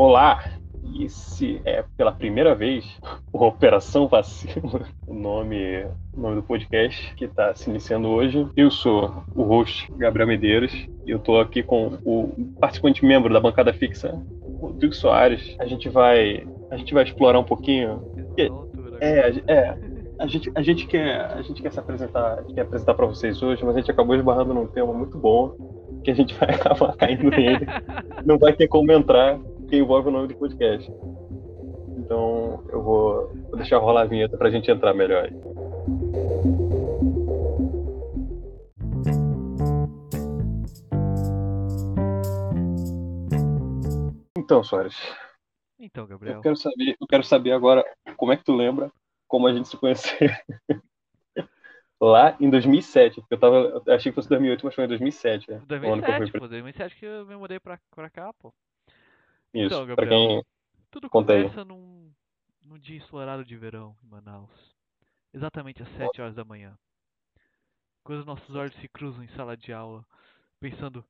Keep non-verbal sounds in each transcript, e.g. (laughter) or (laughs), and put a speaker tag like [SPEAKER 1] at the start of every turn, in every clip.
[SPEAKER 1] Olá! E se é pela primeira vez (laughs) o Operação Vacilo, o nome, o nome do podcast que está se iniciando hoje. Eu sou o host Gabriel Medeiros e eu estou aqui com o participante membro da bancada fixa, Rodrigo Soares. A gente vai, a gente vai explorar um pouquinho. É, é, a gente, a gente quer, a gente quer se apresentar, quer apresentar para vocês hoje, mas a gente acabou esbarrando num tema muito bom que a gente vai (laughs) acabar caindo nele. (laughs) Não vai ter como entrar que envolve o nome do podcast. Então eu vou, vou deixar rolar a vinheta pra gente entrar melhor aí. Então, Soares.
[SPEAKER 2] Então, Gabriel.
[SPEAKER 1] Eu quero saber, eu quero saber agora como é que tu lembra como a gente se conheceu. (laughs) Lá em 2007, porque eu tava, eu achei que fosse 2008, mas foi em 2007, né?
[SPEAKER 2] 2007, pô, 2007 que eu me mudei pra, pra cá, pô.
[SPEAKER 1] Isso,
[SPEAKER 2] Então,
[SPEAKER 1] pra
[SPEAKER 2] Gabriel,
[SPEAKER 1] quem
[SPEAKER 2] Tudo
[SPEAKER 1] Conta aí.
[SPEAKER 2] começa num, num dia ensolarado de verão em Manaus. Exatamente às 7 horas da manhã. Quando nossos olhos se cruzam em sala de aula, pensando,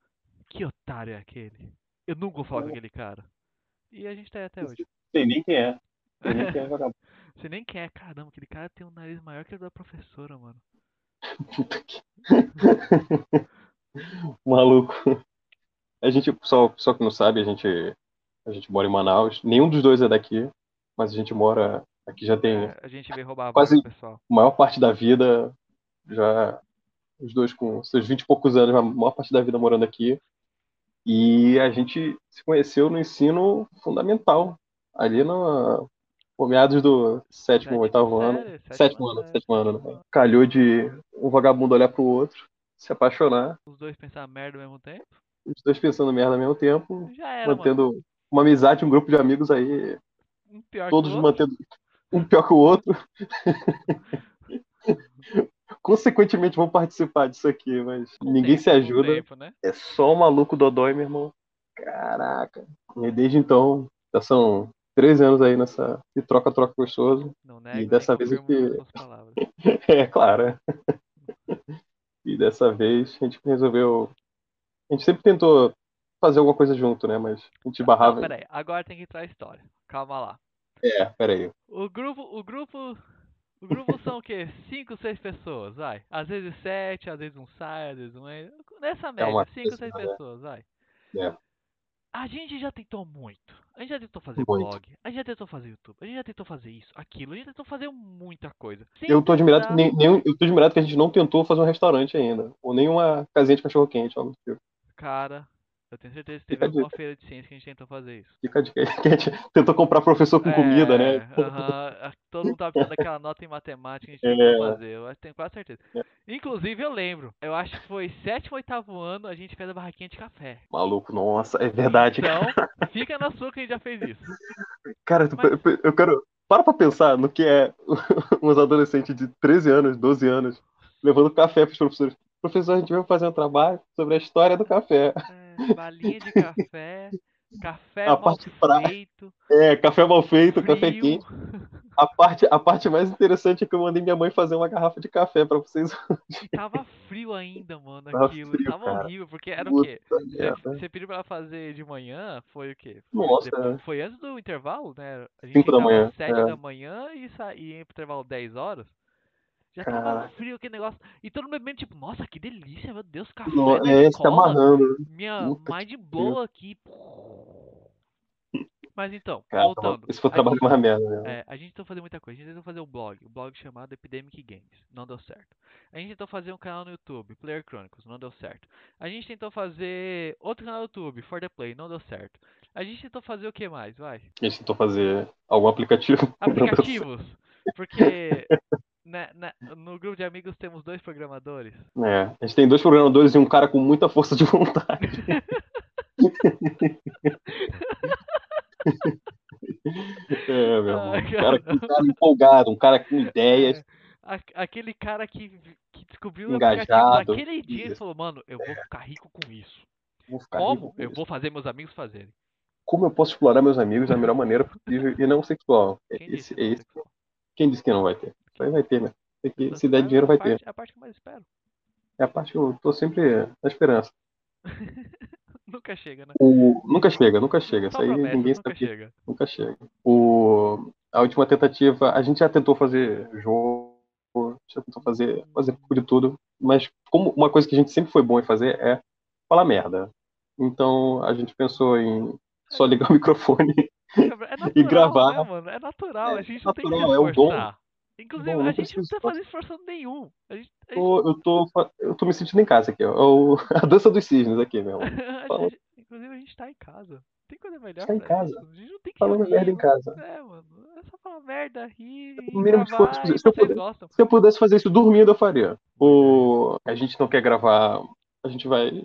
[SPEAKER 2] que otário é aquele? Eu nunca vou falar com aquele cara. E a gente tá aí até hoje.
[SPEAKER 1] sei nem quem é. Sei nem quem é. (laughs)
[SPEAKER 2] Você nem quer, caramba, aquele cara tem um nariz maior que o da professora, mano.
[SPEAKER 1] Puta (laughs) que- Maluco. A gente, só, só que não sabe, a gente, a gente mora em Manaus. Nenhum dos dois é daqui, mas a gente mora aqui já tem
[SPEAKER 2] É, a gente veio roubar a
[SPEAKER 1] Quase-
[SPEAKER 2] vaga, pessoal.
[SPEAKER 1] a maior parte da vida, já os dois com seus 20 e poucos anos, a maior parte da vida morando aqui. E a gente se conheceu no ensino fundamental, ali no meados do sétimo, oitavo ano.
[SPEAKER 2] sétima
[SPEAKER 1] Sétimo ano,
[SPEAKER 2] série,
[SPEAKER 1] sétimo ano. né?
[SPEAKER 2] sétima.
[SPEAKER 1] Calhou de um vagabundo olhar pro outro, se apaixonar,
[SPEAKER 2] Os dois pensar merda ao mesmo tempo.
[SPEAKER 1] os dois pensando merda ao mesmo tempo,
[SPEAKER 2] Já era, mano.
[SPEAKER 1] Uma amizade, um grupo de amigos aí,
[SPEAKER 2] Um pior
[SPEAKER 1] todos
[SPEAKER 2] que
[SPEAKER 1] mantendo um pior que o outro. (laughs) Consequentemente vão participar disso aqui, mas
[SPEAKER 2] Com
[SPEAKER 1] ninguém
[SPEAKER 2] tempo,
[SPEAKER 1] se ajuda.
[SPEAKER 2] tempo, né?
[SPEAKER 1] É só o maluco Dodói, meu irmão. Caraca. E desde então, já são 13 anos aí nessa de troca-troca gostoso.
[SPEAKER 2] Não nego,
[SPEAKER 1] dessa
[SPEAKER 2] nem
[SPEAKER 1] vez
[SPEAKER 2] suas palavras. (laughs)
[SPEAKER 1] É, claro. é. (laughs) E dessa vez a gente resolveu. A gente sempre tentou fazer alguma coisa junto, né? Mas a gente barrava.
[SPEAKER 2] Não, peraí, agora tem que entrar a história. Calma lá.
[SPEAKER 1] É, peraí.
[SPEAKER 2] O grupo, o grupo, o grupo (laughs) são o quê? Cinco, seis pessoas, vai. Às vezes sete, às vezes um sai, às vezes um entra. Nessa média,
[SPEAKER 1] uma
[SPEAKER 2] cinco, seis
[SPEAKER 1] né?
[SPEAKER 2] pessoas, vai.
[SPEAKER 1] É.
[SPEAKER 2] A gente já tentou muito. A gente já tentou fazer
[SPEAKER 1] Muito.
[SPEAKER 2] blog, a gente já tentou fazer YouTube, a gente já tentou fazer isso, aquilo, a gente tentou fazer muita coisa.
[SPEAKER 1] Eu tô admirado que nem, nenhum- eu tô admirado que a gente não tentou fazer um restaurante ainda. Ou nenhuma casinha de cachorro quente, algo do tipo.
[SPEAKER 2] Cara, eu tenho certeza que
[SPEAKER 1] Fica
[SPEAKER 2] teve
[SPEAKER 1] a dica.
[SPEAKER 2] alguma feira de ciência que a gente tentou fazer isso.
[SPEAKER 1] Fica de (laughs) que a gente tentou comprar professor com comida,
[SPEAKER 2] É,
[SPEAKER 1] né?
[SPEAKER 2] aham, a- todo mundo tava precisando daquela nota em matemática, a gente
[SPEAKER 1] É.
[SPEAKER 2] tentou fazer, eu tenho quase certeza.
[SPEAKER 1] É.
[SPEAKER 2] Inclusive, eu lembro, eu acho que foi sétimo, oitavo ano, a gente fez a barraquinha de café.
[SPEAKER 1] Maluco, nossa, é verdade.
[SPEAKER 2] Então, (laughs) fica na sua que a gente já fez isso.
[SPEAKER 1] Cara,
[SPEAKER 2] Mas-
[SPEAKER 1] eu- eu quero. Para pra pensar no que é (laughs) uns adolescentes de 13 anos, 12 anos, levando café pros professores. Professor, a gente vai fazer um trabalho sobre a história do café.
[SPEAKER 2] É, balinha de café, café
[SPEAKER 1] A
[SPEAKER 2] mal
[SPEAKER 1] pra-
[SPEAKER 2] feito,
[SPEAKER 1] É, café mal feito, café
[SPEAKER 2] frio.
[SPEAKER 1] quente. A parte, a parte mais interessante é que eu mandei minha mãe fazer uma garrafa de café pra vocês.
[SPEAKER 2] Tava frio ainda, mano,
[SPEAKER 1] Tava
[SPEAKER 2] aquilo.
[SPEAKER 1] frio,
[SPEAKER 2] tava
[SPEAKER 1] cara.
[SPEAKER 2] horrível, porque era o
[SPEAKER 1] Puta
[SPEAKER 2] quê?
[SPEAKER 1] merda.
[SPEAKER 2] Você, você pediu pra ela fazer de manhã, foi o quê? Foi,
[SPEAKER 1] Nossa,
[SPEAKER 2] depois-
[SPEAKER 1] é.
[SPEAKER 2] foi antes do intervalo, né? A gente
[SPEAKER 1] Cinco da
[SPEAKER 2] entrava
[SPEAKER 1] manhã,
[SPEAKER 2] às 7
[SPEAKER 1] é.
[SPEAKER 2] da manhã e sa- e ia pro intervalo 10 horas. Já tava
[SPEAKER 1] Caraca.
[SPEAKER 2] frio aquele negócio. E todo mundo bebendo, tipo, nossa, que delícia, meu Deus, café
[SPEAKER 1] No-
[SPEAKER 2] na
[SPEAKER 1] É,
[SPEAKER 2] escola.
[SPEAKER 1] amarrando.
[SPEAKER 2] Minha
[SPEAKER 1] Puta
[SPEAKER 2] mind blow aqui. Mas então,
[SPEAKER 1] Cara,
[SPEAKER 2] voltando.
[SPEAKER 1] esse foi trabalho
[SPEAKER 2] gente-
[SPEAKER 1] mais merda mesmo.
[SPEAKER 2] é, a gente tentou fazer muita coisa. A gente tentou fazer um blog, um blog chamado Epidemic Games, não deu certo. A gente tentou fazer um canal no YouTube, Player Chronicles, não deu certo. A gente tentou fazer outro canal no YouTube, For the Play, não deu certo. A gente tentou fazer o que mais? Vai.
[SPEAKER 1] A gente tentou fazer algum aplicativo. (laughs)
[SPEAKER 2] Aplicativos. Porque né, né, no grupo de amigos temos dois programadores.
[SPEAKER 1] É, a gente tem dois programadores e um cara com muita força de vontade. (laughs) É, meu.
[SPEAKER 2] Ai,
[SPEAKER 1] Um cara, um cara empolgado, um cara com ideias.
[SPEAKER 2] É, aquele cara que, que descobriu o
[SPEAKER 1] Engajado,
[SPEAKER 2] naquele dia e falou, mano, eu vou ficar rico com isso.
[SPEAKER 1] Ficar
[SPEAKER 2] Como?
[SPEAKER 1] rico com
[SPEAKER 2] Eu
[SPEAKER 1] isso.
[SPEAKER 2] vou fazer meus amigos fazerem.
[SPEAKER 1] Como eu posso explorar meus amigos da melhor maneira possível e não sexual?
[SPEAKER 2] Quem
[SPEAKER 1] Esse,
[SPEAKER 2] disse
[SPEAKER 1] esse.
[SPEAKER 2] sexual?
[SPEAKER 1] Quem disse que não vai ter? Aí vai ter, né? Que-
[SPEAKER 2] Tô
[SPEAKER 1] se der
[SPEAKER 2] esperando
[SPEAKER 1] dinheiro,
[SPEAKER 2] a
[SPEAKER 1] vai
[SPEAKER 2] parte-
[SPEAKER 1] ter.
[SPEAKER 2] É a parte que eu mais espero.
[SPEAKER 1] É a parte que eu tô sempre na esperança. (laughs)
[SPEAKER 2] Nunca chega, né?
[SPEAKER 1] O... Nunca chega, nunca chega.
[SPEAKER 2] Só
[SPEAKER 1] Isso aí
[SPEAKER 2] promessa,
[SPEAKER 1] ninguém
[SPEAKER 2] nunca
[SPEAKER 1] sabe.
[SPEAKER 2] chega.
[SPEAKER 1] Nunca chega. O... A última tentativa, a gente já tentou fazer jogo, já tentou fazer, fazer um pouco de tudo, mas como uma coisa que a gente sempre foi bom em fazer é falar merda. Então a gente pensou em só ligar o microfone.
[SPEAKER 2] É (laughs) natural,
[SPEAKER 1] E gravar.
[SPEAKER 2] né, mano? É natural,
[SPEAKER 1] É
[SPEAKER 2] a gente não tem que
[SPEAKER 1] natural, é o dom.
[SPEAKER 2] Inclusive,
[SPEAKER 1] Bom,
[SPEAKER 2] a
[SPEAKER 1] não
[SPEAKER 2] gente não
[SPEAKER 1] precisa
[SPEAKER 2] precisa fazer esforço nenhum. A gente, a gente-
[SPEAKER 1] eu, tô, eu tô me sentindo em casa aqui, ó. É (laughs) A dança dos cisnes aqui, meu. (laughs)
[SPEAKER 2] a
[SPEAKER 1] Fala.
[SPEAKER 2] gente- inclusive, a gente tá em casa. Tem coisa melhor
[SPEAKER 1] Tá em casa.
[SPEAKER 2] isso. A gente não tem que
[SPEAKER 1] Falando
[SPEAKER 2] reunir,
[SPEAKER 1] merda em
[SPEAKER 2] não-
[SPEAKER 1] casa.
[SPEAKER 2] É, mano. É só falar merda, rir
[SPEAKER 1] O
[SPEAKER 2] e
[SPEAKER 1] mínimo de esforço, se eu puder-. Se eu pudesse fazer isso dormindo, eu faria. O... A gente não quer gravar. A gente vai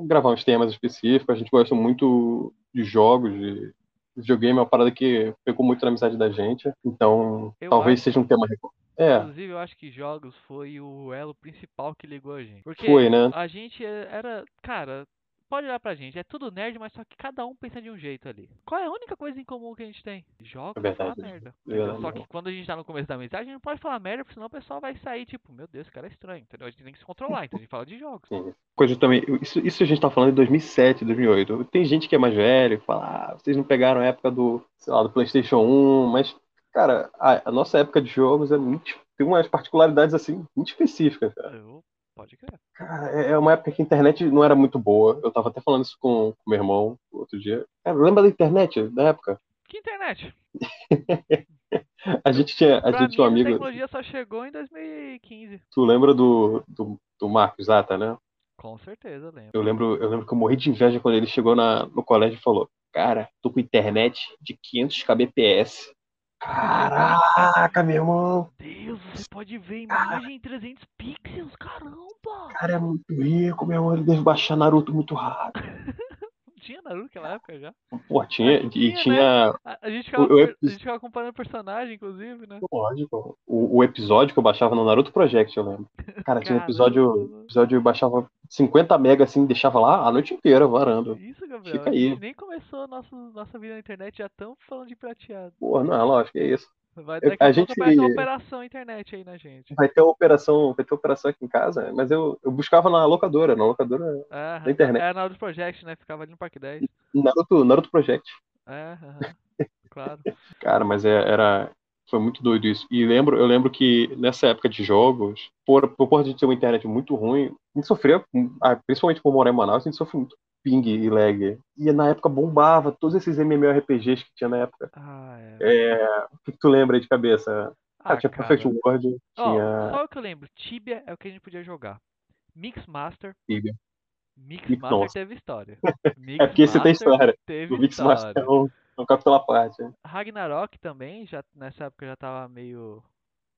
[SPEAKER 1] gravar uns temas específicos. A gente gosta muito de jogos, de videogame, é uma parada que pegou muito na amizade da gente. Então,
[SPEAKER 2] Eu
[SPEAKER 1] talvez
[SPEAKER 2] acho-
[SPEAKER 1] seja um tema. recorrente. É,
[SPEAKER 2] Inclusive, eu acho que jogos foi o elo principal que ligou a gente. Porque
[SPEAKER 1] Foi, né?
[SPEAKER 2] a gente era. Cara, pode olhar pra gente, é tudo nerd, mas só que cada um pensa de um jeito ali. Qual é a única coisa em comum que a gente tem? Jogos
[SPEAKER 1] É
[SPEAKER 2] e falar merda.
[SPEAKER 1] É
[SPEAKER 2] entendeu? Só que quando a gente tá no começo da amizade, a gente não pode falar merda, porque senão o pessoal vai sair tipo, meu Deus, esse cara é estranho, entendeu? A gente tem que se controlar, então a gente fala de jogos.
[SPEAKER 1] Sim. Coisa também. Isso, isso a gente tá falando em 2007, 2008. Tem gente que é mais velho que fala, ah, vocês não pegaram a época do, sei lá, do PlayStation 1, mas, cara, a, a nossa época de jogos é muito, tem umas particularidades assim muito específicas, cara.
[SPEAKER 2] Eu, pode crer.
[SPEAKER 1] Cara, é é uma época que a internet não era muito boa. Eu tava até falando isso com o meu irmão outro dia. Cara, lembra da internet da época?
[SPEAKER 2] Que internet? (laughs)
[SPEAKER 1] A gente tinha, a
[SPEAKER 2] pra
[SPEAKER 1] gente
[SPEAKER 2] mim,
[SPEAKER 1] tinha um
[SPEAKER 2] a
[SPEAKER 1] amigo.
[SPEAKER 2] tecnologia só chegou em 2015.
[SPEAKER 1] Tu lembra do, do, do Marcos Zata, né?
[SPEAKER 2] Com certeza, lembro.
[SPEAKER 1] Eu lembro, eu lembro que eu morri de inveja quando ele chegou na, no colégio e falou: Cara, tô com internet de 500 kbps. Caraca, meu irmão.
[SPEAKER 2] Deus, você pode ver imagem em 300 pixels, caramba!
[SPEAKER 1] O cara é muito rico, meu irmão. Ele deve baixar Naruto muito rápido. (laughs)
[SPEAKER 2] Tinha Naruto naquela época já?
[SPEAKER 1] Pô, tinha. E
[SPEAKER 2] Tinha, né?
[SPEAKER 1] tinha.
[SPEAKER 2] A, a gente ficava,
[SPEAKER 1] O-
[SPEAKER 2] a gente ficava acompanhando o personagem, inclusive, né?
[SPEAKER 1] Lógico. O, o episódio que eu baixava no Naruto Project, eu lembro. (laughs) Cara, tinha um episódio. Episódio eu baixava 50 mega assim, deixava lá a noite inteira varando.
[SPEAKER 2] Isso, Gabriel.
[SPEAKER 1] Fica
[SPEAKER 2] a
[SPEAKER 1] aí.
[SPEAKER 2] gente nem começou a nossa, nossa vida na internet, já estamos falando de prateado.
[SPEAKER 1] Pô, não, é lógico, é isso.
[SPEAKER 2] Vai, daqui
[SPEAKER 1] a
[SPEAKER 2] a,
[SPEAKER 1] gente-
[SPEAKER 2] aparece uma operação internet aí na gente.
[SPEAKER 1] Vai ter uma operação, vai ter operação aqui em casa, mas eu, eu buscava na locadora, na locadora
[SPEAKER 2] É,
[SPEAKER 1] na internet.
[SPEAKER 2] É Naruto Project, né? Ficava ali no Parque 10.
[SPEAKER 1] Naruto, Naruto Project.
[SPEAKER 2] É, (laughs) claro.
[SPEAKER 1] Cara, mas é- era. Foi muito doido isso. E lembro, eu lembro que nessa época de jogos, por, por conta de ter uma internet muito ruim, a gente sofria, ah, principalmente por morar em Manaus, a gente sofria muito ping e lag. E na época bombava todos esses MMORPGs que tinha na época.
[SPEAKER 2] Ah, é.
[SPEAKER 1] É, o que, que tu lembra aí de cabeça? Ah,
[SPEAKER 2] Ah,
[SPEAKER 1] tinha
[SPEAKER 2] cara.
[SPEAKER 1] Perfect World,
[SPEAKER 2] Ó,
[SPEAKER 1] tinha
[SPEAKER 2] só o que eu lembro. Tibia é o que a gente podia jogar. Mix Master.
[SPEAKER 1] Tibia.
[SPEAKER 2] Mix
[SPEAKER 1] Mix-
[SPEAKER 2] Master teve história. (laughs) Mix
[SPEAKER 1] É porque você tem
[SPEAKER 2] Master
[SPEAKER 1] história.
[SPEAKER 2] Teve
[SPEAKER 1] O Mix
[SPEAKER 2] história.
[SPEAKER 1] Master é um, é um capítulo à parte.
[SPEAKER 2] Ragnarok também, já, nessa época já tava meio.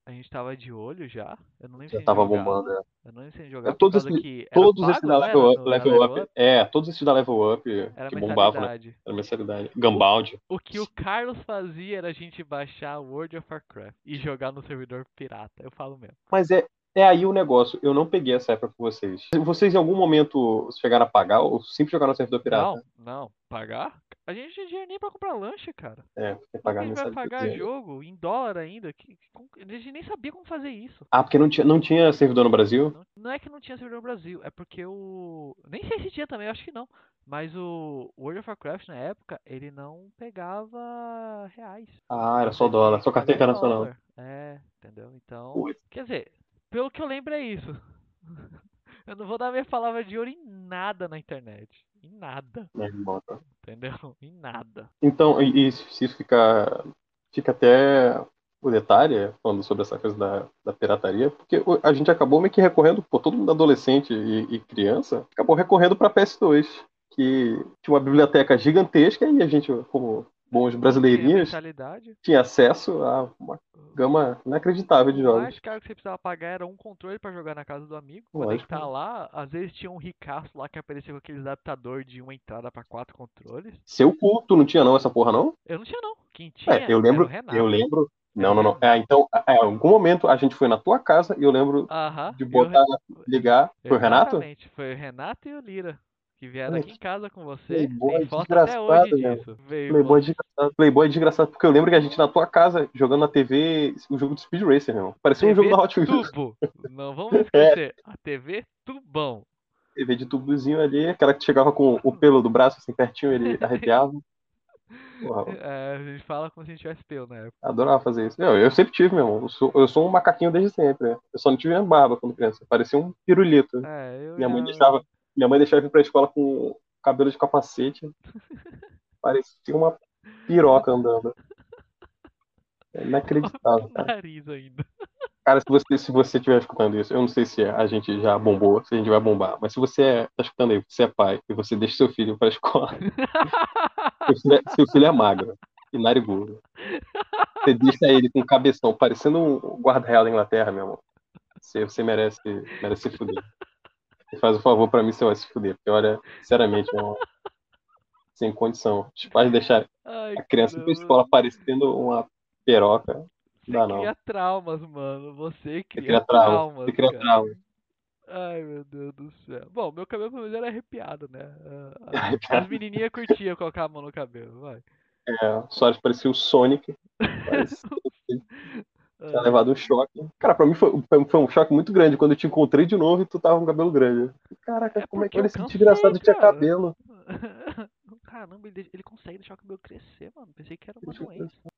[SPEAKER 2] A gente tava de olho já. Eu não lembro
[SPEAKER 1] Já tava
[SPEAKER 2] jogava.
[SPEAKER 1] bombando. né?
[SPEAKER 2] Eu não lembro se a gente jogava por
[SPEAKER 1] todos Todos
[SPEAKER 2] pago,
[SPEAKER 1] esses da
[SPEAKER 2] não
[SPEAKER 1] level, up,
[SPEAKER 2] No-
[SPEAKER 1] level,
[SPEAKER 2] na
[SPEAKER 1] up, É, todos esses da Level Up
[SPEAKER 2] Era
[SPEAKER 1] que bombavam, né? Era mensalidade. Gunbound.
[SPEAKER 2] O que o Carlos fazia era a gente baixar World of Warcraft e jogar no servidor pirata. Eu falo mesmo.
[SPEAKER 1] Mas é, é aí o negócio. Eu não peguei essa época com vocês. Vocês em algum momento chegaram a pagar ou sempre jogaram no servidor pirata?
[SPEAKER 2] Não, não. Pagar? A gente não tinha dinheiro nem pra comprar lanche, cara.
[SPEAKER 1] É, tem que
[SPEAKER 2] Como que
[SPEAKER 1] pagar
[SPEAKER 2] a gente vai pagar jogo em dólar ainda? Que, que- a gente nem sabia como fazer isso.
[SPEAKER 1] Ah, porque não tinha, não tinha servidor no Brasil?
[SPEAKER 2] Não, não é que não tinha servidor no Brasil, é porque o. Nem sei se tinha também, acho que não. Mas o World of Warcraft na época, ele não pegava reais.
[SPEAKER 1] Ah, era só dólar, só carteira
[SPEAKER 2] pagar
[SPEAKER 1] internacional.
[SPEAKER 2] É, entendeu? Então.
[SPEAKER 1] Putz.
[SPEAKER 2] Quer dizer, pelo que eu lembro é isso. (laughs) eu não vou dar minha palavra de ouro em nada na internet. Em nada.
[SPEAKER 1] Tá.
[SPEAKER 2] Entendeu? (laughs) Em nada.
[SPEAKER 1] Então, e, e se fica, fica até o detalhe, falando sobre essa coisa da, da pirataria, porque a gente acabou meio que recorrendo, por todo mundo adolescente e, e criança, acabou recorrendo para PS2, que tinha uma biblioteca gigantesca e a gente, como bons brasileirinhos, tinha acesso a uma gama inacreditável de
[SPEAKER 2] O
[SPEAKER 1] jogos.
[SPEAKER 2] mais caro que você precisava pagar era um controle pra jogar na casa do amigo.
[SPEAKER 1] Lógico.
[SPEAKER 2] Conectar lá, às vezes tinha um ricaço lá que aparecia com aqueles adaptador de uma entrada pra quatro controles.
[SPEAKER 1] Seu culto não tinha não essa porra não?
[SPEAKER 2] Eu não tinha não. Quem tinha
[SPEAKER 1] É, eu lembro,
[SPEAKER 2] o
[SPEAKER 1] eu lembro. Não, não,
[SPEAKER 2] o
[SPEAKER 1] não. É, então, é, em algum momento a gente foi na tua casa e eu lembro de
[SPEAKER 2] o
[SPEAKER 1] botar, ligar.
[SPEAKER 2] Re-
[SPEAKER 1] Foi o Renato?
[SPEAKER 2] Foi o Renato e o Lira. Que vieram aqui em casa com você.
[SPEAKER 1] Playboy
[SPEAKER 2] Tem foto até hoje
[SPEAKER 1] desgraçado, né?
[SPEAKER 2] disso. Veio
[SPEAKER 1] Playboy desgraçado. Playboy desgraçado, porque eu lembro que a gente na tua casa, jogando na TV, o jogo do Speed Racer, meu. Parecia um
[SPEAKER 2] TV
[SPEAKER 1] jogo da Hot Wheels.
[SPEAKER 2] Tubo. Não vamos esquecer. A TV Tubão.
[SPEAKER 1] TV de tubozinho ali, aquela que chegava com o pelo do braço assim pertinho, ele (laughs) arrepiava.
[SPEAKER 2] É, a gente fala como se a gente tivesse pelo na época.
[SPEAKER 1] adorava fazer isso. Eu, eu sempre tive, meu irmão. Eu sou, eu sou um macaquinho desde sempre. né? Eu só não tive barba quando criança. Parecia um pirulito.
[SPEAKER 2] É, eu
[SPEAKER 1] Minha mãe
[SPEAKER 2] já-
[SPEAKER 1] deixava, minha mãe deixava eu ir pra escola com cabelo de capacete. (laughs) Parecia uma piroca andando. É inacreditável, cara.
[SPEAKER 2] nariz ainda.
[SPEAKER 1] Cara, se você, se você estiver escutando isso, eu não sei se a gente já bombou, se a gente vai bombar, mas se você é, tá escutando aí, você é pai, e você deixa seu filho pra escola, (laughs) seu filho é, seu filho é magro e narigudo. Você deixa ele com um cabeção, parecendo um guarda-real da Inglaterra, meu irmão. Você, você merece, merece se fuder. Você faz o favor pra mim, você vai se fuder. Porque, olha, sinceramente, sem condição. Os pais deixarem
[SPEAKER 2] Ai,
[SPEAKER 1] a criança ir pra
[SPEAKER 2] caramba.
[SPEAKER 1] escola parecendo uma peroca.
[SPEAKER 2] Você
[SPEAKER 1] Dá não.
[SPEAKER 2] cria traumas, mano. Você cria,
[SPEAKER 1] cria trauma,
[SPEAKER 2] traumas.
[SPEAKER 1] você cria
[SPEAKER 2] cara.
[SPEAKER 1] trauma.
[SPEAKER 2] Ai, meu Deus do céu. Bom, meu cabelo pelo menos era arrepiado, né? (laughs) Ah, ah, As menininhas curtiam colocar a mão no cabelo, vai.
[SPEAKER 1] É, o Soares parecia o Sonic. (laughs) Parecia tinha
[SPEAKER 2] Ah,
[SPEAKER 1] levado um choque. Cara, pra mim foi, foi- um choque muito grande quando eu te encontrei de novo e tu tava com cabelo grande. Caraca,
[SPEAKER 2] É
[SPEAKER 1] como é que olha esse desgraçado tinha cabelo? (laughs)
[SPEAKER 2] Caramba, ele, ele consegue deixar o cabelo crescer, mano. Pensei que era uma doença.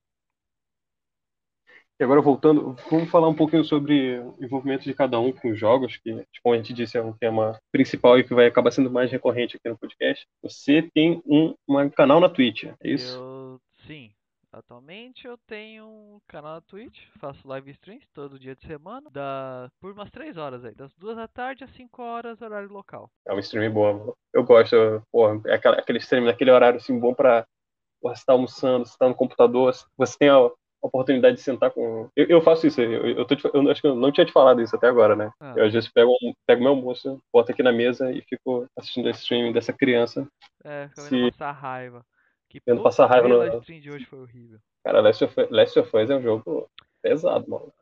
[SPEAKER 1] E agora voltando, vamos falar um pouquinho sobre o envolvimento de cada um com os jogos, que, tipo, como a gente disse, é um tema principal e que vai acabar sendo mais recorrente aqui no podcast. Você tem um, um canal na Twitch, é isso?
[SPEAKER 2] Eu, sim. Atualmente eu tenho um canal na Twitch, faço live streams todo dia de semana, da, por umas 3 horas aí, das 2 da tarde às 5 horas, horário local.
[SPEAKER 1] É um stream bom, mano. Eu gosto, porra, é aquele stream naquele horário assim bom pra porra, você tá almoçando, você tá no computador, você tem a oportunidade de sentar com. Eu, eu faço isso, eu, eu, tô te- eu acho que eu não tinha te falado isso até agora, né?
[SPEAKER 2] Ah.
[SPEAKER 1] Eu às vezes pego, pego meu almoço, boto aqui na mesa e fico assistindo esse stream dessa criança.
[SPEAKER 2] É, fica
[SPEAKER 1] Se-
[SPEAKER 2] passar raiva. Que puta,
[SPEAKER 1] passar raiva no-
[SPEAKER 2] a stream de hoje foi horrível.
[SPEAKER 1] Cara, Last of, Last of Us é um jogo pesado, mano.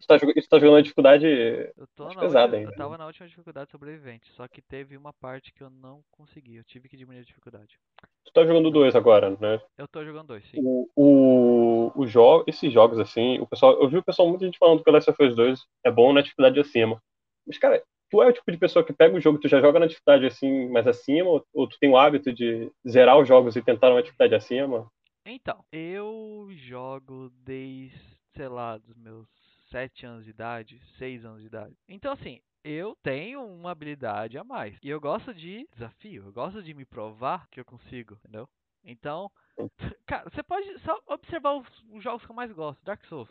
[SPEAKER 1] Você tá, você tá jogando na dificuldade.
[SPEAKER 2] Eu tô na
[SPEAKER 1] pesado
[SPEAKER 2] última,
[SPEAKER 1] ainda,
[SPEAKER 2] eu tava na última dificuldade sobrevivente, só que teve uma parte que eu não consegui, eu tive que diminuir a dificuldade.
[SPEAKER 1] Tu tá jogando dois agora, né?
[SPEAKER 2] Eu tô jogando dois, sim.
[SPEAKER 1] O, o, o jo esses jogos assim, o pessoal, eu vi o pessoal, muita gente falando que o Last of Us 2 é bom na dificuldade acima. Mas, cara, tu é o tipo de pessoa que pega o jogo, tu já joga na dificuldade assim, mais acima, ou, ou tu tem o hábito de zerar os jogos e tentar uma dificuldade acima?
[SPEAKER 2] Então, eu jogo desde, sei lá, dos meus 7 anos de idade, 6 anos de idade. Então, assim, eu tenho uma habilidade a mais. E eu gosto de desafio, eu gosto de me provar que eu consigo, entendeu? Então, (laughs) cara, você pode só observar os, os jogos que eu mais gosto. Dark Souls.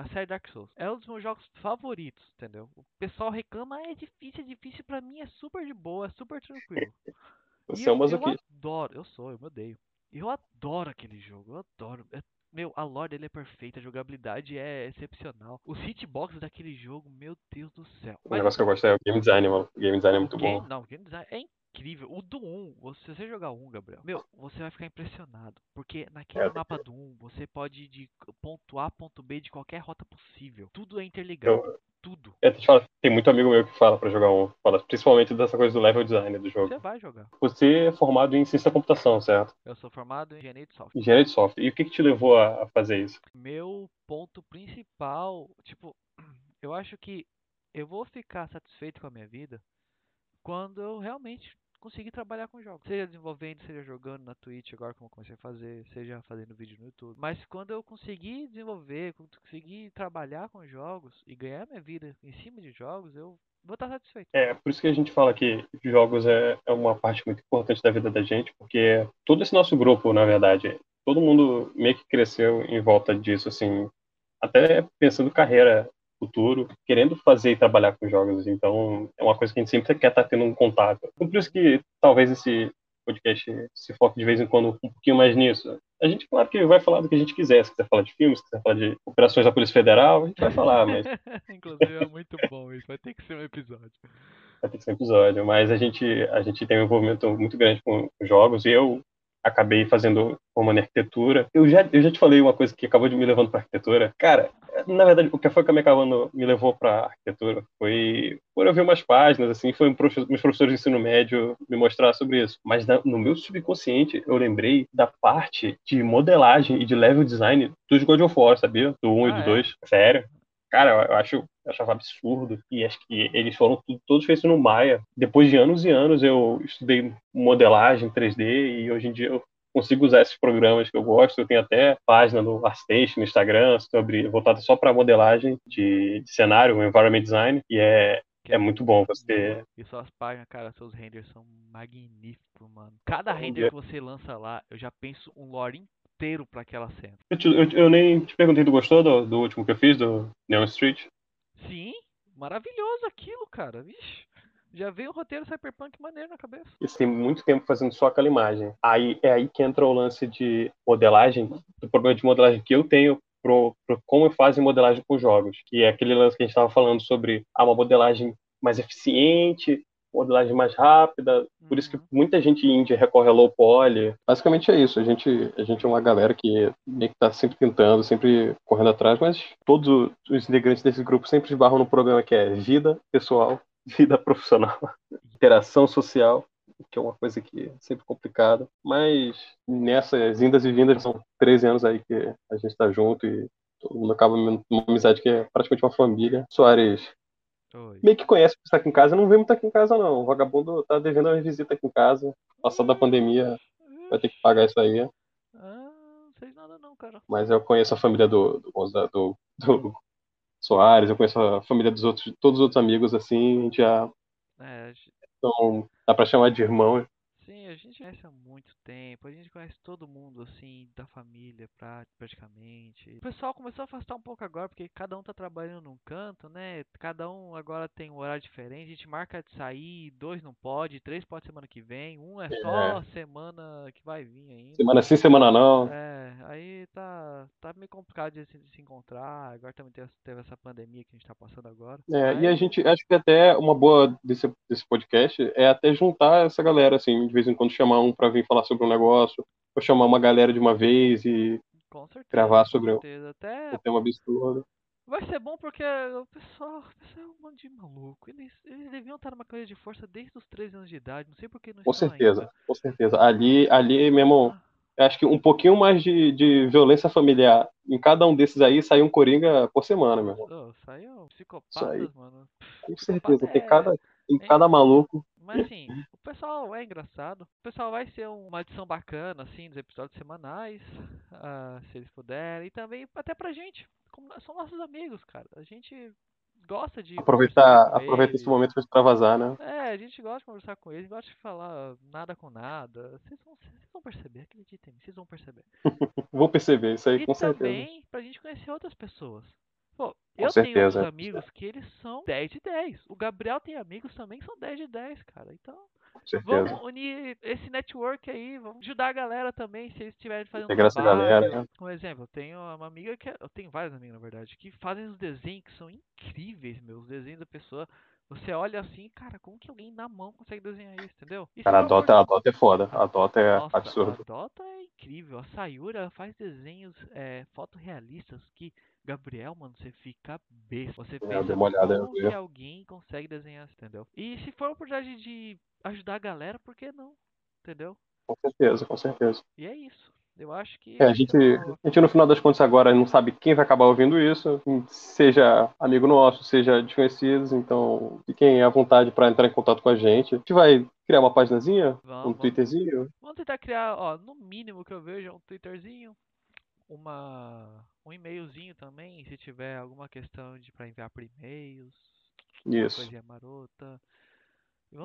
[SPEAKER 2] A série Dark Souls. É um dos meus jogos favoritos, entendeu? O pessoal reclama, ah, é difícil, é difícil. Pra mim é super de boa, é super tranquilo. (laughs)
[SPEAKER 1] Você é um
[SPEAKER 2] eu, eu
[SPEAKER 1] masoquista.
[SPEAKER 2] adoro, eu sou, eu me odeio. Eu adoro aquele jogo, eu adoro. É- meu, a lore dele é perfeita, a jogabilidade é excepcional. Os hitboxes daquele jogo, meu Deus do céu.
[SPEAKER 1] O negócio que eu gosto é o game design, mano. O game design é muito
[SPEAKER 2] game,
[SPEAKER 1] bom.
[SPEAKER 2] não, o game design é incrível. O do 1, você- se você jogar o 1, Gabriel, meu, você vai ficar impressionado. Porque naquele
[SPEAKER 1] É.
[SPEAKER 2] mapa do 1, você pode ir de ponto A, ponto B, de qualquer rota possível. Tudo é interligado,
[SPEAKER 1] Eu,
[SPEAKER 2] tudo.
[SPEAKER 1] é, tem muito amigo meu que fala pra jogar um. Fala principalmente dessa coisa do level design do jogo.
[SPEAKER 2] Você vai jogar.
[SPEAKER 1] Você é formado em ciência da computação, certo?
[SPEAKER 2] Eu sou formado em engenharia de software.
[SPEAKER 1] Engenharia de software. E o que, que te levou a, a fazer isso?
[SPEAKER 2] Meu ponto principal, tipo, (clears throat) eu acho que eu vou ficar satisfeito com a minha vida quando eu realmente conseguir trabalhar com jogos. Seja desenvolvendo, seja jogando na Twitch, agora como eu comecei a fazer, seja fazendo vídeo no YouTube. Mas quando eu conseguir desenvolver, conseguir trabalhar com jogos e ganhar minha vida em cima de jogos, eu vou estar satisfeito.
[SPEAKER 1] É, por isso que a gente fala que jogos é, é uma parte muito importante da vida da gente, porque todo esse nosso grupo, na verdade, todo mundo meio que cresceu em volta disso, assim, até pensando carreira futuro, querendo fazer e trabalhar com jogos. Então, é uma coisa que a gente sempre quer estar tendo um contato. Então, por isso que talvez esse podcast se foque de vez em quando um pouquinho mais nisso. A gente, claro que vai falar do que a gente quiser. Se quiser falar de filmes, se quiser falar de operações da Polícia Federal, a gente vai falar, mas (laughs)
[SPEAKER 2] Inclusive é muito bom isso, vai ter que ser um episódio.
[SPEAKER 1] vai ter que ser um episódio. Mas a gente, a gente tem um envolvimento muito grande com jogos. E eu acabei fazendo em arquitetura. Eu já, eu já te falei uma coisa que acabou de me levando para arquitetura. Cara, na verdade, o que foi que me acabando me levou para arquitetura foi por eu ver umas páginas, assim, foi um profe- meus professores de ensino médio me mostrar sobre isso. Mas na- no meu subconsciente, eu lembrei da parte de modelagem e de level design dos God of War, sabia? Do 1 e
[SPEAKER 2] Ah,
[SPEAKER 1] do
[SPEAKER 2] é?
[SPEAKER 1] 2. Sério. Cara, eu acho, eu achava absurdo. E acho que eles foram todos feitos no Maya. Depois de anos e anos eu estudei modelagem 3D e hoje em dia eu consigo usar esses programas que eu gosto. Eu tenho até página no ArtStation, no Instagram, sobre voltada só para modelagem de, de cenário, environment design, e é é muito bom você.
[SPEAKER 2] E suas páginas, cara, seus renders são magníficos, mano. Cada render que você lança lá, eu já penso um lore inteiro para aquela cena.
[SPEAKER 1] Eu, te, eu, eu, nem te perguntei, tu gostou do, do último que eu fiz, do Neon Street?
[SPEAKER 2] Sim, maravilhoso aquilo, cara. Vixe. Já veio o roteiro cyberpunk maneiro na cabeça.
[SPEAKER 1] Isso tem muito tempo fazendo só aquela imagem. Aí é aí que entra o lance de modelagem, do problema de modelagem que eu tenho pro, pro como fazem modelagem com jogos, que é aquele lance que a gente estava falando sobre ah, uma modelagem mais eficiente, modelagem mais rápida. Por isso que uhum. muita gente índia recorre a low poly. Basicamente é isso. A gente, a gente é uma galera que meio que tá sempre tentando, sempre correndo atrás, mas todos os integrantes desse grupo sempre esbarram no problema que é vida pessoal, (laughs) vida profissional, (laughs) interação social que é uma coisa que é sempre complicada. Mas nessas indas e vindas, são 13 anos aí que a gente está junto e todo mundo acaba numa amizade que é praticamente uma família. Soares Oi. meio que conhece que está aqui em casa, não vem muito aqui em casa não. O vagabundo tá devendo uma visita aqui em casa. Passada da pandemia, vai ter que pagar isso aí.
[SPEAKER 2] Ah, não sei nada não, cara.
[SPEAKER 1] Mas eu conheço a família do, do, do, do Soares, eu conheço a família dos outros, todos os outros amigos, assim, a já. É, então, dá pra chamar de irmão.
[SPEAKER 2] Sim, a gente conhece há muito tempo, a gente conhece todo mundo, assim, da família, praticamente. O pessoal começou a afastar um pouco agora, porque cada um tá trabalhando num canto, né? Cada um agora tem um horário diferente, a gente marca de sair, dois não pode, três pode semana que vem, um é só é. semana que vai vir ainda.
[SPEAKER 1] Semana sim, semana não.
[SPEAKER 2] É, aí tá, tá meio complicado de, de se encontrar, agora também teve, teve, essa pandemia que a gente tá passando agora.
[SPEAKER 1] É, Mas... e a gente, acho que até uma boa desse, desse podcast é até juntar essa galera, assim, de vez em quando chamar um para vir falar sobre um negócio, ou chamar uma galera de uma vez e certeza, gravar sobre o, Até... tema absurdo.
[SPEAKER 2] Vai ser bom porque o pessoal, o pessoal é um monte de maluco. Eles, eles deviam estar numa cadeia de força desde os 13 anos de idade. Não sei por que não
[SPEAKER 1] Com certeza, ainda. com certeza. Ali, ali mesmo, ah. acho que um pouquinho mais de, de violência familiar. Em cada um desses aí saiu um Coringa por semana, meu irmão.
[SPEAKER 2] Oh, saiu psicopatas, mano.
[SPEAKER 1] Com certeza, tem cada, tem é, cada maluco.
[SPEAKER 2] Mas assim, o pessoal é engraçado. O pessoal vai ser uma adição bacana, assim, dos episódios semanais, uh, se eles puderem. E também até pra gente, são nossos amigos, cara. A gente gosta de.
[SPEAKER 1] Aproveitar, aproveita esse momento pra extravasar, né?
[SPEAKER 2] É, a gente gosta de conversar com eles, gosta de falar nada com nada. Vocês vão, vocês vão perceber, acreditem, vocês vão perceber. (laughs)
[SPEAKER 1] vou perceber, isso aí
[SPEAKER 2] e
[SPEAKER 1] com certeza.
[SPEAKER 2] E também pra gente conhecer outras pessoas. Com eu certeza. tenho amigos que eles são 10 de 10. O Gabriel tem amigos também que são 10 de 10, cara. Então, vamos unir esse network aí, vamos ajudar a galera também, se eles estiverem fazendo
[SPEAKER 1] Pegar essa galera. Né?
[SPEAKER 2] Um exemplo, eu tenho uma amiga que. É, eu tenho várias amigas, na verdade, que fazem os desenhos que são incríveis, meus. desenhos da pessoa. Você olha assim, cara, como que alguém na mão consegue desenhar isso, entendeu? Isso
[SPEAKER 1] cara, a Dota, a Dota é foda. A Dota é Nossa, absurdo.
[SPEAKER 2] A Dota é incrível. A Sayura faz desenhos é, fotorrealistas que Gabriel, mano, você fica besta. Você é, pensa uma olhada, como que alguém consegue desenhar, entendeu? E se for a oportunidade de ajudar a galera, por que não? Entendeu?
[SPEAKER 1] Com certeza, com certeza.
[SPEAKER 2] E é isso. Eu acho que.
[SPEAKER 1] É, a, gente, a gente, no final das contas, agora não sabe quem vai acabar ouvindo isso, seja amigo nosso, seja desconhecidos, então fiquem à vontade para entrar em contato com a gente. A gente vai criar uma paginazinha, vamos, um Twitterzinho.
[SPEAKER 2] Vamos tentar criar, ó, no mínimo que eu vejo, um Twitterzinho, uma um e-mailzinho também, se tiver alguma questão de para enviar por e-mails.
[SPEAKER 1] Isso.
[SPEAKER 2] Coisinha marota.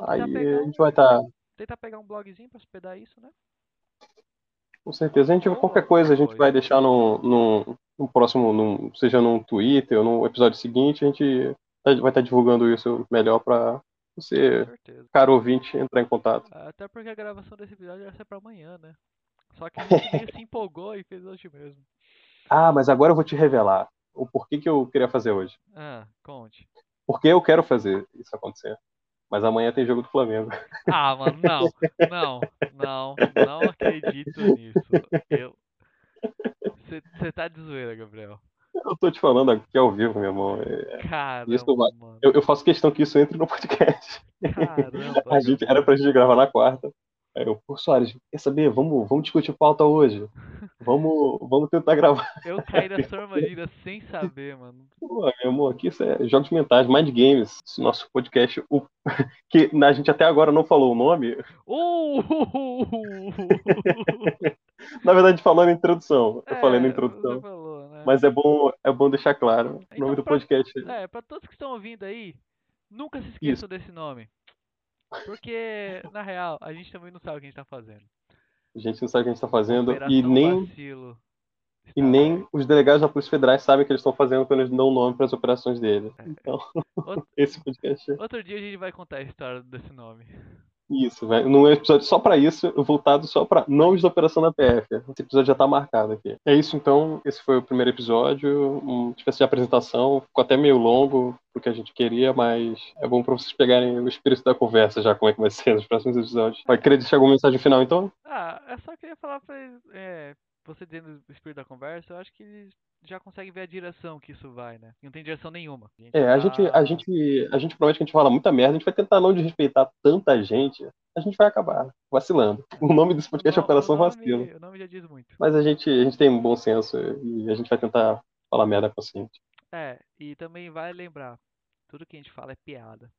[SPEAKER 1] Aí a gente vai estar. Tá...
[SPEAKER 2] Tentar pegar um blogzinho para hospedar isso, né?
[SPEAKER 1] Com certeza. A gente, Ou qualquer coisa, a gente vai deixar no, no, no próximo, no, seja no Twitter ou no episódio seguinte, a gente tá, vai estar tá divulgando isso melhor para você, caro ouvinte, entrar em contato.
[SPEAKER 2] Até porque a gravação desse episódio vai ser para amanhã, né? Só que (laughs) gente se empolgou e fez hoje mesmo.
[SPEAKER 1] Ah, mas agora eu vou te revelar o porquê que eu queria fazer hoje.
[SPEAKER 2] Ah, conte.
[SPEAKER 1] Porque eu quero fazer isso acontecer. Mas amanhã tem jogo do Flamengo.
[SPEAKER 2] Ah, mano, não. Não, não, não acredito nisso. Eu. Você tá de zoeira, Gabriel.
[SPEAKER 1] Eu tô te falando aqui ao vivo, meu irmão. É...
[SPEAKER 2] Caramba,
[SPEAKER 1] isso eu, eu, faço questão que isso entre no podcast.
[SPEAKER 2] Caramba. (laughs)
[SPEAKER 1] a gente, era pra gente gravar na quarta. Aí eu, pô, Soares, quer saber? Vamos, vamos discutir pauta hoje. Vamos, vamos tentar gravar. (laughs)
[SPEAKER 2] Eu caí na sua (laughs) armadilha sem saber, mano.
[SPEAKER 1] Pô, meu amor, aqui isso é jogos mentais, Mind Games, esse nosso podcast, o, (laughs) que a gente até agora não falou o nome.
[SPEAKER 2] Uh!
[SPEAKER 1] Na verdade, falou na introdução. Eu falei na
[SPEAKER 2] É,
[SPEAKER 1] introdução.
[SPEAKER 2] Falou, né?
[SPEAKER 1] Mas é bom, é bom deixar claro. O
[SPEAKER 2] Então,
[SPEAKER 1] nome do
[SPEAKER 2] pra-
[SPEAKER 1] podcast.
[SPEAKER 2] É, pra todos que estão ouvindo aí, nunca se esqueçam desse nome. Porque, na real, a gente também não sabe o que a gente tá fazendo.
[SPEAKER 1] A gente não sabe o que a gente tá fazendo. E nem,
[SPEAKER 2] Vacilo.
[SPEAKER 1] e nem os delegados da Polícia Federal sabem o que eles estão fazendo quando eles dão nome para as operações deles.
[SPEAKER 2] É.
[SPEAKER 1] Então,
[SPEAKER 2] Outro- (laughs)
[SPEAKER 1] esse podcast é.
[SPEAKER 2] Outro dia a gente vai contar a história desse nome.
[SPEAKER 1] Isso, velho. Num episódio só pra isso, voltado só pra nomes da operação da PF. Esse episódio já tá marcado aqui. É isso então. Esse foi o primeiro episódio. Uma espécie de apresentação. Ficou até meio longo do que a gente queria, mas é bom pra vocês pegarem o espírito da conversa já, como é que vai ser nos próximos episódios. Vai querer deixar alguma mensagem final então?
[SPEAKER 2] Ah, eu só queria falar pra é, você dentro do espírito da conversa, eu acho que eles já conseguem ver a direção que isso vai, né? Não tem direção nenhuma.
[SPEAKER 1] É, a
[SPEAKER 2] tá-
[SPEAKER 1] gente, a gente, a gente promete que a gente fala muita merda, a gente vai tentar não desrespeitar tanta gente, a gente vai acabar vacilando. O nome desse podcast é
[SPEAKER 2] o
[SPEAKER 1] Operação
[SPEAKER 2] o nome-
[SPEAKER 1] Vacilo.
[SPEAKER 2] O nome já diz muito.
[SPEAKER 1] Mas a gente, a gente tem um bom senso e a gente vai tentar falar merda consciente.
[SPEAKER 2] É, e também vale lembrar, tudo que a gente fala é piada.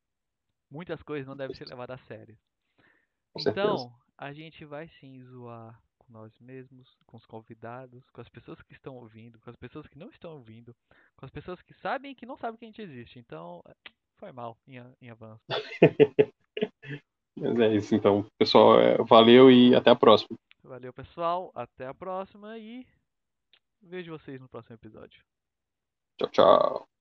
[SPEAKER 2] Muitas coisas não devem ser levadas a sério.
[SPEAKER 1] Com certeza.
[SPEAKER 2] Então, a gente vai sim zoar com nós mesmos, com os convidados, com as pessoas que estão ouvindo, com as pessoas que não estão ouvindo, com as pessoas que sabem e que não sabem que a gente existe. Então, é, foi mal em, em avanço. (laughs)
[SPEAKER 1] Mas é isso então, pessoal. é, Valeu e até a próxima.
[SPEAKER 2] Valeu, pessoal. Até a próxima e vejo vocês no próximo episódio.
[SPEAKER 1] Tchau, tchau.